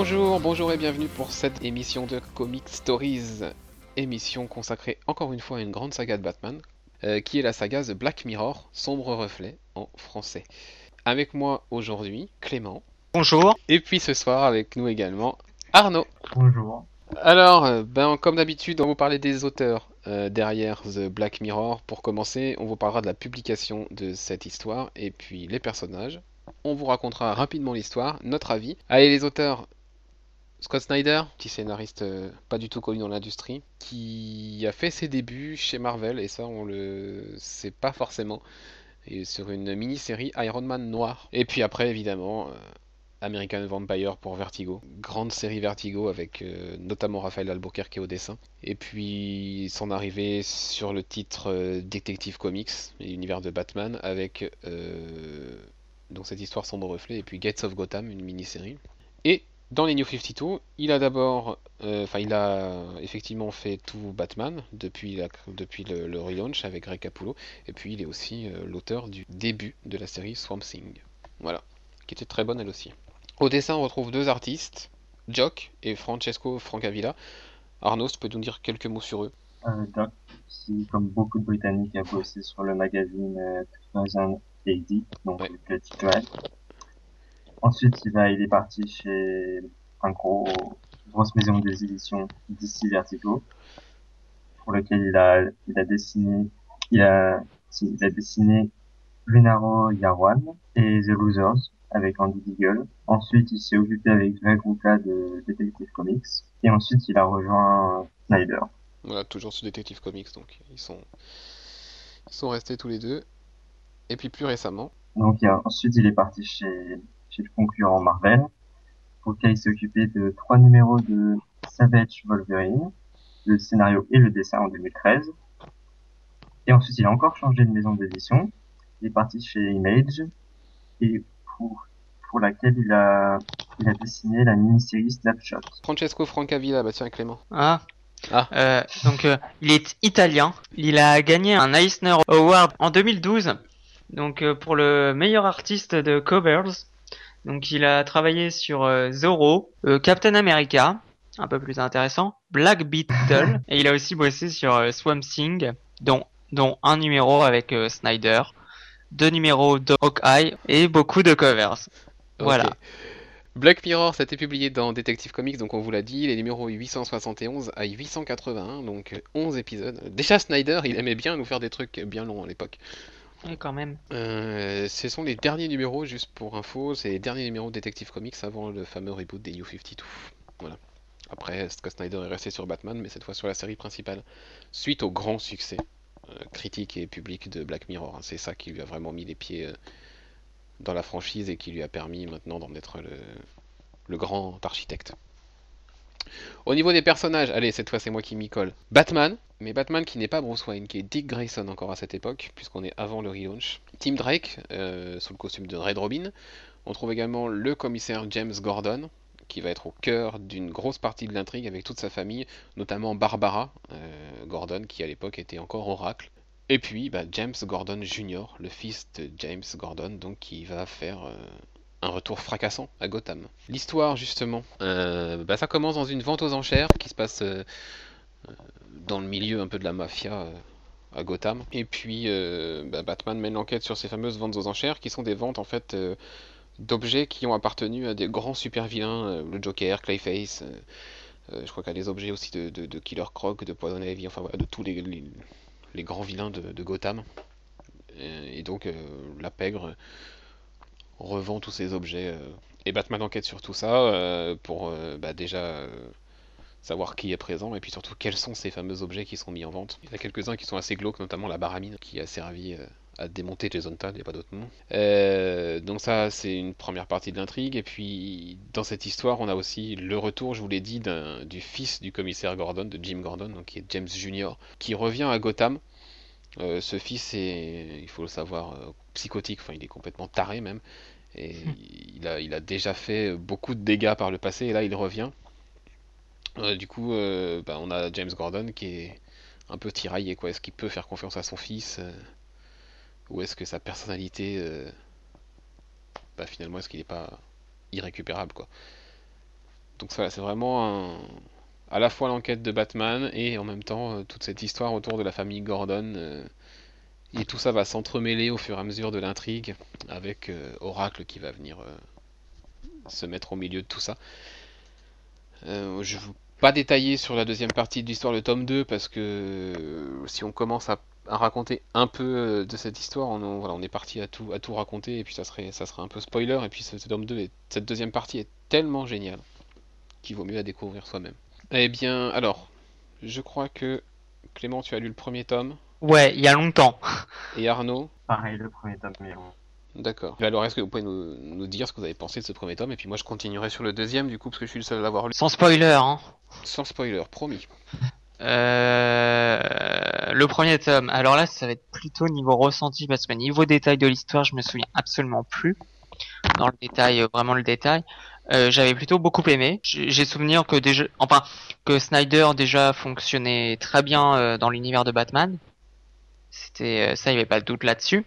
Bonjour, bonjour et bienvenue pour cette émission de Comic Stories, émission consacrée encore une fois à une grande saga de Batman, euh, qui est la saga The Black Mirror, Sombre Reflet en français. Avec moi aujourd'hui, Clément. Bonjour. Et puis ce soir avec nous également, Arnaud. Bonjour. Alors, euh, ben, comme d'habitude, on va vous parler des auteurs euh, derrière The Black Mirror. Pour commencer, on vous parlera de la publication de cette histoire et puis les personnages. On vous racontera rapidement l'histoire, notre avis. Allez, les auteurs, Scott Snyder, petit scénariste euh, pas du tout connu dans l'industrie, qui a fait ses débuts chez Marvel, et ça on le sait pas forcément, sur une mini-série Iron Man noir. Et puis après évidemment, euh, American Vampire pour Vertigo, grande série Vertigo avec euh, notamment Raphaël Albuquerque au dessin. Et puis son arrivée sur le titre Detective Comics, l'univers de Batman, avec donc cette histoire sombre reflet, et puis Gates of Gotham, une mini-série. Et dans les New 52, il a d'abord, euh, enfin, il a effectivement fait tout Batman depuis, la- depuis le, le relaunch avec Greg Capullo, et puis il est aussi euh, l'auteur du début de la série Swamp Thing. Voilà, qui était très bonne elle aussi. Au dessin, on retrouve deux artistes, Jock et Francesco Francavilla. Arnaud, tu peux nous dire quelques mots sur eux? Euh, Doc, qui, comme beaucoup de Britanniques, a bossé sur le magazine euh, 2080, donc Ouais. le titulaire. Ensuite, il, va, il est parti chez un gros, grosse maison des éditions DC Vertigo, pour lequel il a, il a dessiné, il a, il a dessiné Lunaro Yarwan et The Losers avec Andy Deagle. Ensuite, il s'est occupé avec Greg Rucka de Detective Comics. Et ensuite, il a rejoint Snyder. Voilà, toujours sur Detective Comics, donc ils sont, ils sont restés tous les deux. Et puis plus récemment, Donc ensuite il est parti chez, chez le concurrent Marvel, pour lequel il s'est occupé de trois numéros de Savage Wolverine, le scénario et le dessin en 2013. Et ensuite il a encore changé de maison d'édition. Il est parti chez Image et pour pour laquelle il a il a dessiné la mini-série Snapshot. Francesco Francavilla, bah tiens Clément. Ah. Ah. Euh, donc euh, il est italien. Il a gagné un Eisner Award en 2012. Donc euh, pour le meilleur artiste de covers. Donc il a travaillé sur euh, Zorro, euh, Captain America, un peu plus intéressant, Black Beetle et il a aussi bossé sur euh, Swamp Thing, dont dont un numéro avec euh, Snyder, deux numéros de Hawkeye et beaucoup de covers. Voilà. Black Mirror, ça a été publié dans Detective Comics, donc on vous l'a dit, les numéros 871 à 881, donc euh, 11 épisodes. Déjà Snyder, il aimait bien nous faire des trucs bien longs à l'époque. Quand même. Euh, ce sont les derniers numéros, juste pour info, c'est les derniers numéros de Detective Comics avant le fameux reboot des New 52. Voilà. Après, Scott Snyder est resté sur Batman, mais cette fois sur la série principale, suite au grand succès euh, critique et public de Black Mirror. hein. C'est ça qui lui a vraiment mis les pieds euh, dans la franchise et qui lui a permis maintenant d'en être le grand architecte. Au niveau des personnages, allez, cette fois c'est moi qui m'y colle. Batman, mais Batman qui n'est pas Bruce Wayne, qui est Dick Grayson encore à cette époque, puisqu'on est avant le relaunch. Tim Drake, euh, sous le costume de Red Robin. On trouve également le commissaire James Gordon, qui va être au cœur d'une grosse partie de l'intrigue avec toute sa famille, notamment Barbara euh, Gordon, qui à l'époque était encore Oracle. Et puis bah, James Gordon Jr., le fils de James Gordon, donc qui va faire euh, un retour fracassant à Gotham. L'histoire justement, euh, bah, ça commence dans une vente aux enchères qui se passe euh, euh, dans le milieu un peu de la mafia à Gotham. Et puis bah, Batman mène l'enquête sur ces fameuses ventes aux enchères qui sont des ventes en fait d'objets qui ont appartenu à des grands super vilains, euh, le Joker, Clayface. je crois qu'il y a des objets aussi de, Killer Croc, de Poison Ivy, enfin voilà, de tous les, les, grands vilains de, Gotham. Et donc la pègre revend tous ces objets. euh, et Batman enquête sur tout ça euh, pour euh, bah, déjà savoir qui est présent et puis surtout quels sont ces fameux objets qui sont mis en vente. Il y en a quelques-uns qui sont assez glauques, notamment la baramine qui a servi à démonter Jason Todd, il n'y a pas d'autre nom. Donc ça, c'est une première partie de l'intrigue. Et puis, dans cette histoire, on a aussi le retour, je vous l'ai dit, du fils du commissaire Gordon, de Jim Gordon, donc qui est James Jr., qui revient à Gotham. Euh, ce fils est, il faut le savoir, euh, psychotique, enfin il est complètement taré même. Et il a, il a déjà fait beaucoup de dégâts par le passé, et là il revient. Euh, du coup, bah, on a James Gordon qui est un peu tiraillé, quoi. Est-ce qu'il peut faire confiance à son fils Ou est-ce que sa personnalité, bah, finalement, est-ce qu'il n'est pas irrécupérable, quoi donc voilà, c'est vraiment un- à la fois l'enquête de Batman et en même temps euh, toute cette histoire autour de la famille Gordon. euh, et tout ça va s'entremêler au fur et à mesure de l'intrigue avec euh, Oracle qui va venir se mettre au milieu de tout ça. Je ne veux pas détailler sur la deuxième partie de l'histoire de tome 2 parce que si on commence à, raconter un peu de cette histoire, on, est parti à tout, à tout raconter et puis ça serait, ça serait un peu spoiler. Et puis ce, ce tome 2 est- cette deuxième partie est tellement géniale qu'il vaut mieux la découvrir soi-même. Eh bien, alors, je crois que Clément, tu as lu le premier tome Ouais, il y a longtemps. et Arnaud, Pareil, le premier tome numéro. D'accord. Alors, est-ce que vous pouvez nous, nous dire ce que vous avez pensé de ce premier tome? Et puis moi, je continuerai sur le deuxième, du coup, parce que je suis le seul à l'avoir lu. Sans spoiler, hein. Sans spoiler, promis. Euh, le premier tome. Alors là, ça va être plutôt niveau ressenti parce que niveau détail de l'histoire, je me souviens absolument plus. Dans le détail, euh, vraiment le détail. Euh, J'avais plutôt beaucoup aimé. J'ai souvenir que déjà, enfin, que Snyder déjà fonctionnait très bien euh, dans l'univers de Batman. C'était euh, ça, il n'y avait pas de doute là-dessus.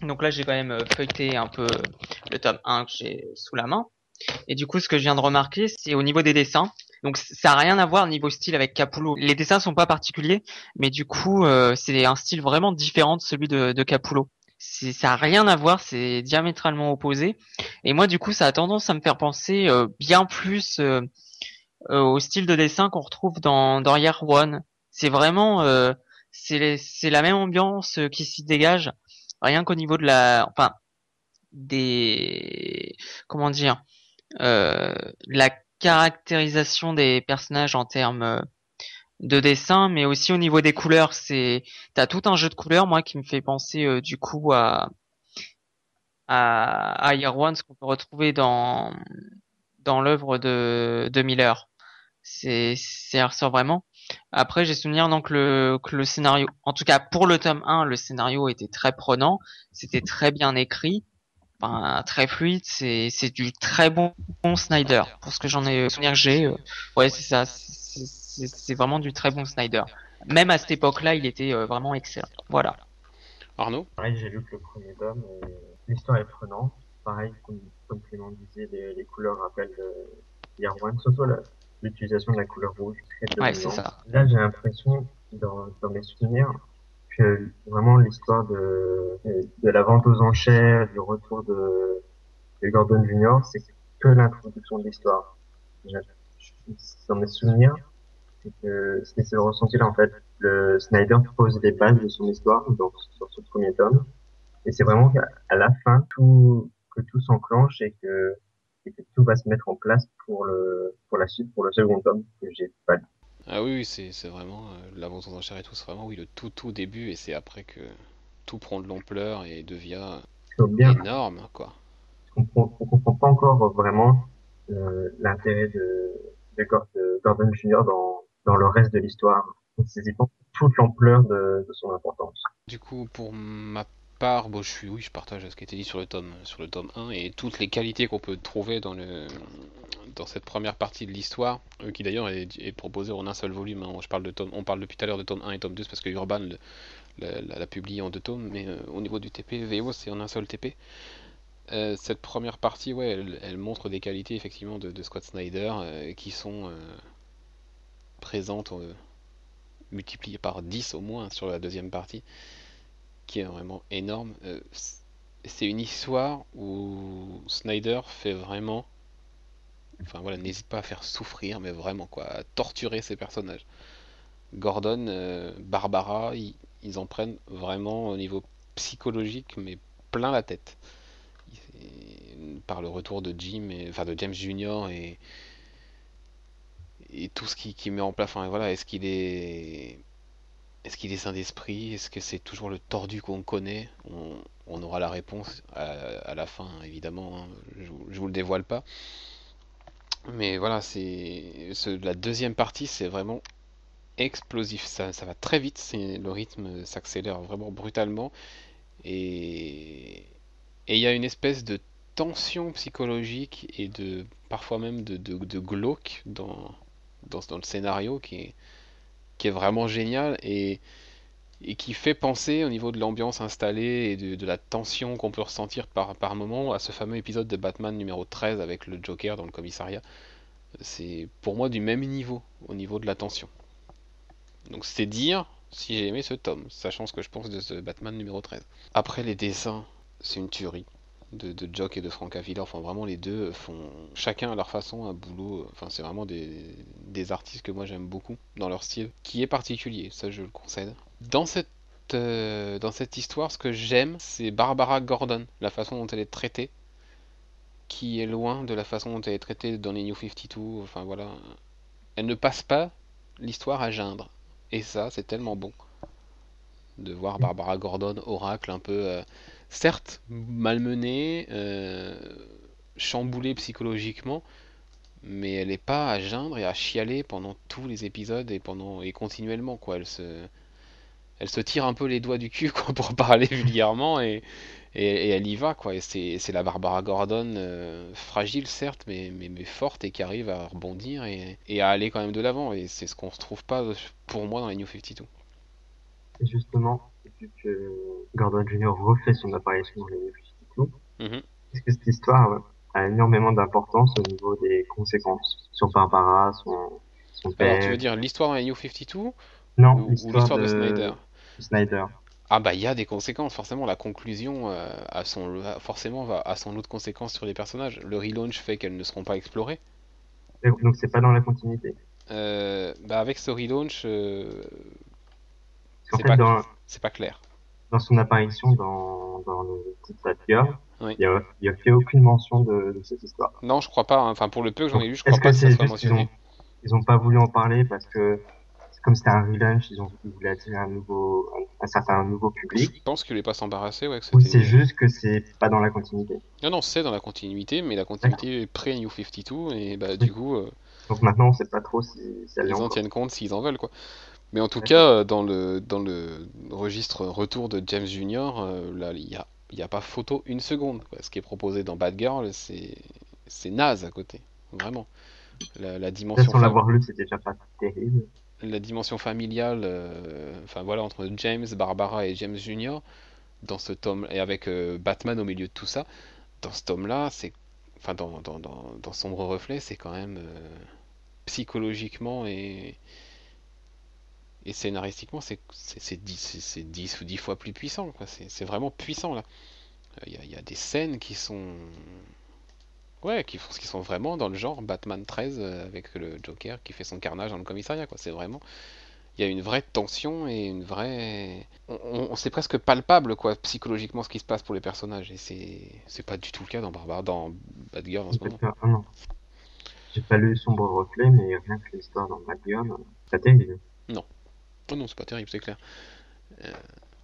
Donc là, j'ai quand même feuilleté un peu le tome 1 que j'ai sous la main. Et du coup, ce que je viens de remarquer, c'est au niveau des dessins. Donc ça a rien à voir niveau style avec Capullo. Les dessins sont pas particuliers, mais du coup c'est un style vraiment différent de celui de, de Capullo. C'est- Ça a rien à voir, c'est diamétralement opposé. Et moi du coup ça a tendance à me faire penser euh, bien plus euh, euh, au style de dessin qu'on retrouve dans, dans Year One. C'est vraiment euh, c'est c'est la même ambiance euh, qui s'y dégage, rien qu'au niveau de la enfin des comment dire euh, la caractérisation des personnages en termes de dessin, mais aussi au niveau des couleurs. C'est t'as tout un jeu de couleurs, moi, qui me fait penser euh, du coup à à, à Year One, ce qu'on peut retrouver dans dans l'œuvre de de Miller. C'est c'est ressort vraiment. Après, j'ai souvenir donc le que le scénario, en tout cas pour le tome 1, le scénario était très prenant, c'était très bien écrit enfin, très fluide, c'est c'est du très bon, Snyder. Pour ce que j'en ai souvenir que j'ai, euh, ouais c'est ça, c'est- c'est vraiment du très bon Snyder. Même à cette époque-là, il était euh, vraiment excellent. Voilà. Arnaud? Pareil, j'ai lu que le premier tome l'histoire est prenante. Pareil, comme, comme Clément disait, les, les couleurs rappellent euh, Year One, l'utilisation de la couleur rouge. très Ouais, c'est ça. Là, j'ai l'impression, dans, dans mes souvenirs, que vraiment l'histoire de, de la vente aux enchères, du retour de, de Gordon Junior, c'est que l'introduction de l'histoire. Dans mes souvenirs, c'est que c'était ce ressenti-là, en fait. Le Snyder pose les bases de son histoire donc, sur ce premier tome. Et c'est vraiment qu'à à la fin, tout, que tout s'enclenche et que, et que tout va se mettre en place pour le, pour la suite, pour le second tome que j'ai pas lu. Ah oui, oui, c'est c'est vraiment euh, la vente aux enchères et tout, c'est vraiment oui, le tout tout début et c'est après que tout prend de l'ampleur et devient bien, énorme, quoi. on comprend, on comprend pas encore vraiment euh, l'intérêt de, de, Gor- de Gordon Junior dans, dans le reste de l'histoire. Saisit pas toute l'ampleur de, son importance. Du coup, pour ma part, bon, je oui, je partage ce qui a été dit sur le tome, sur le tome 1 et toutes les qualités qu'on peut trouver dans le, dans cette première partie de l'histoire, euh, qui d'ailleurs est, proposée en un seul volume. hein. Je parle de tome, on parle depuis tout à l'heure de tome 1 et tome 2 parce que Urban l'a publié en deux tomes, mais euh, au niveau du TP, VO, c'est en un seul TP. Euh, cette première partie, ouais, elle, montre des qualités effectivement de, de Scott Snyder qui sont présentes, euh, multipliées par 10 au moins sur la deuxième partie qui est vraiment énorme. Euh, c'est une histoire où Snyder fait vraiment, enfin voilà, n'hésite pas à faire souffrir, mais vraiment quoi, à torturer ses personnages. Gordon, euh, Barbara, ils, en prennent vraiment au niveau psychologique, mais plein la tête. Par le retour de Jim, et, enfin de James Junior et et tout ce qui, met en place. Enfin voilà, est-ce qu'il est est-ce qu'il est sain d'esprit? Est-ce que c'est toujours le tordu qu'on connaît? On, on aura la réponse à, à la fin, évidemment. hein. Je, je vous le dévoile pas. Mais voilà, c'est ce- la deuxième partie, c'est vraiment explosif. Ça, ça va très vite. Le rythme s'accélère vraiment brutalement. Et et il y a une espèce de tension psychologique et de parfois même de, de, de glauque dans, dans, dans le scénario qui est, qui est vraiment génial et, et qui fait penser au niveau de l'ambiance installée et de, de la tension qu'on peut ressentir par, par moment à ce fameux épisode de Batman numéro 13 avec le Joker dans le commissariat. C'est pour moi du même niveau au niveau de la tension. Donc c'est dire si j'ai aimé ce tome, sachant ce que je pense de ce Batman numéro 13. Après les dessins, c'est une tuerie de, Jock et de Frank Avila. Enfin vraiment les deux font chacun à leur façon un boulot. Enfin c'est vraiment des, des artistes que moi j'aime beaucoup dans leur style, qui est particulier, ça je le concède. Dans cette euh, dans cette histoire, ce que j'aime, c'est Barbara Gordon, la façon dont elle est traitée, qui est loin de la façon dont elle est traitée dans les New 52. Enfin voilà, elle ne passe pas l'histoire à geindre. Et ça, c'est tellement bon de voir Barbara Gordon, Oracle, un peu, euh, certes, malmenée, euh, chamboulée psychologiquement, mais elle n'est pas à geindre et à chialer pendant tous les épisodes et pendant et continuellement quoi. Elle se, elle se tire un peu les doigts du cul quoi, pour parler vulgairement et, et, et elle y va quoi. Et c'est, c'est la Barbara Gordon euh, fragile certes, mais, mais, mais forte et qui arrive à rebondir et, et à aller quand même de l'avant. Et c'est ce qu'on se trouve pas pour moi dans les New 52. Et justement, vu que Gordon Jr. refait son apparition dans les New 52, Mhm. est-ce que cette histoire a énormément d'importance au niveau des conséquences sur Barbara, son, son père Alors tu veux dire l'histoire dans les New 52 Non, ou, l'histoire de Snyder Snyder. Ah bah il y a des conséquences, forcément la conclusion euh, a son, forcément va à son lot de conséquences sur les personnages. Le relaunch fait qu'elles ne seront pas explorées. Donc c'est pas dans la continuité. Euh, bah avec ce relaunch, euh, c'est pas, dans, c'est pas clair. dans son apparition dans, dans le titre Batgirl, Oui. il y a, fait aucune mention de, de cette histoire. Non, je crois pas. hein. Enfin pour le peu que j'en ai lu, je crois pas que que ça c'est soit juste qu'ils mentionné. ont, ils ont pas voulu en parler parce que comme c'était un relaunch, ils ont voulaient attirer un nouveau, un, un certain nouveau public? Je pense qu'il est pas s'embarrasser, ouais. Que Ou c'était- c'est juste que c'est pas dans la continuité? Non, non, c'est dans la continuité, mais la continuité est pré-New 52 et bah du coup. euh, Donc maintenant on sait pas trop si, si ils en tiennent compte s'ils en veulent quoi. Mais en tout cas, euh, dans le, dans le registre retour de James Jr., euh, là, il n'y a, y a pas photo une seconde. quoi. Ce qui est proposé dans Bad Girl, c'est naze à côté. Vraiment. La, dimension, sans fam- l'avoir lu, c'était déjà pas terrible. la dimension familiale, euh, enfin voilà, entre James, Barbara et James Jr., dans ce tome, et avec euh, Batman au milieu de tout ça, dans ce tome-là, c'est. Enfin, dans, dans, dans, dans Sombre Reflet, c'est quand même. euh, psychologiquement et. Et scénaristiquement, c'est c'est- c'est 10, c'est- c'est 10 ou 10 fois plus puissant. C'est vraiment puissant là. Il y, a- il y a des scènes qui sont. Ouais, qui, qui sont vraiment dans le genre Batman 13 euh, avec le Joker qui fait son carnage dans le commissariat. C'est vraiment. Il y a une vraie tension et une vraie. On, on- c'est presque palpable quoi, psychologiquement ce qui se passe pour les personnages. Et c'est c'est pas du tout le cas dans Barbara, dans Batgirl en ce moment. Non. J'ai pas lu Sombre Reflet, mais rien que l'histoire dans Batgirl, c'est terrible. Oh non, c'est pas terrible, c'est clair. Euh,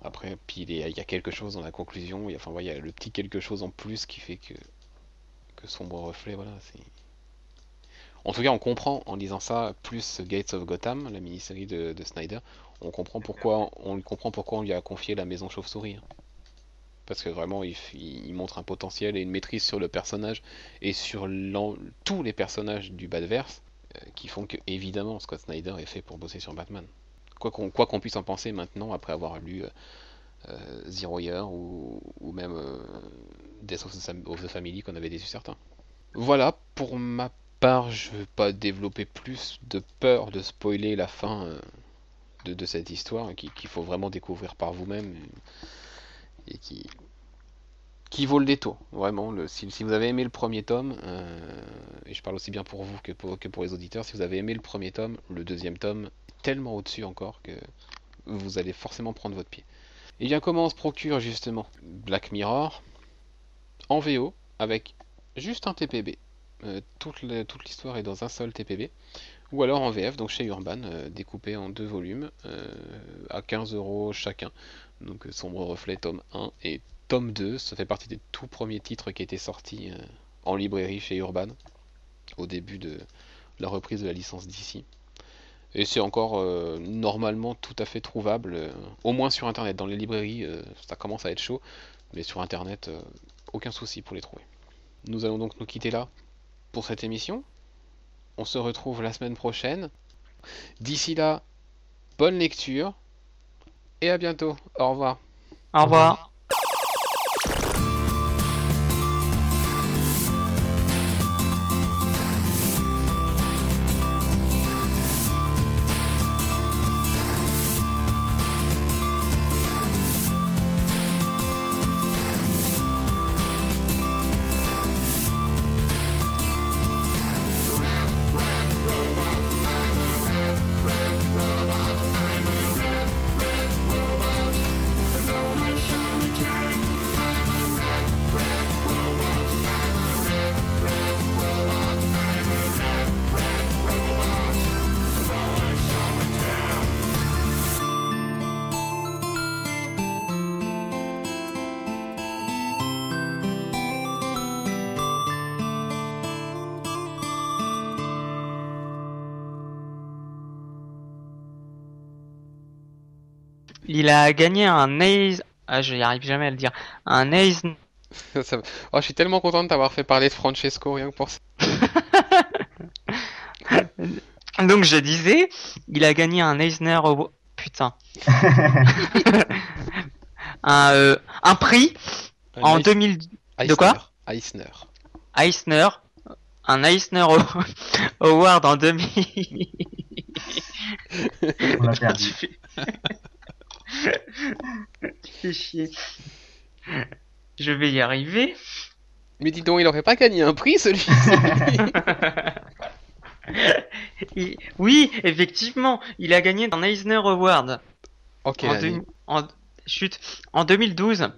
après, il y, a, quelque chose dans la conclusion, il y a, enfin, il le petit quelque chose en plus qui fait que, Sombre Reflet, voilà. En tout cas, on comprend en lisant ça, plus Gates of Gotham, la mini-série de, de Snyder, on comprend pourquoi on comprend pourquoi on lui a confié la maison chauve-souris. hein. Parce que vraiment, il, montre un potentiel et une maîtrise sur le personnage et sur tous les personnages du Badverse euh, qui font que, évidemment, Scott Snyder est fait pour bosser sur Batman quoi qu'on qu'on puisse en penser maintenant après avoir lu euh, euh, Zero Year ou, ou même euh, Death of the, Family qu'on avait déçu certains. Voilà, pour ma part, je ne veux pas développer plus de peur de spoiler la fin de, de cette histoire qui- qu'il faut vraiment découvrir par vous-même et qui, qui vaut le détour. Vraiment, si, vous avez aimé le premier tome, euh, et je parle aussi bien pour vous que pour, les auditeurs, si vous avez aimé le premier tome, le deuxième tome est tellement au-dessus encore que vous allez forcément prendre votre pied. Et bien comment on se procure justement Black Mirror en VO avec juste un TPB. Euh, toute l'histoire est dans un seul TPB. Ou alors en VF, donc chez Urban, euh, découpé en deux volumes, à 15 euros chacun. Donc Sombre Reflet, tome 1 et tome 2. Ça fait partie des tout premiers titres qui étaient sortis euh, en librairie chez Urban, au début de la reprise de la licence d'ici. Et c'est encore euh, normalement tout à fait trouvable, euh, au moins sur internet. Dans les librairies, ça commence à être chaud, mais sur internet, aucun souci pour les trouver. Nous allons donc nous quitter là pour cette émission. On se retrouve la semaine prochaine. D'ici là, bonne lecture et à bientôt. Au revoir. Au revoir. Il a gagné un Eis... Ah, je n'y arrive jamais à le dire. Un va. Oh, je suis tellement content de t'avoir fait parler de Francesco, rien que pour ça. Donc je disais, il a gagné un Eisner Award. Putain. un, euh, un prix Un en Eis- 2000 Eisner. quoi Eisner. Eisner. Un Eisner Aw- Award en 2000. On l'a perdu. fais... chier. Je vais y arriver. Mais dis donc, il aurait pas gagné un prix celui-ci Il- Oui, effectivement, il a gagné un Eisner Award. Ok, en, deux- en- chut, en 2012,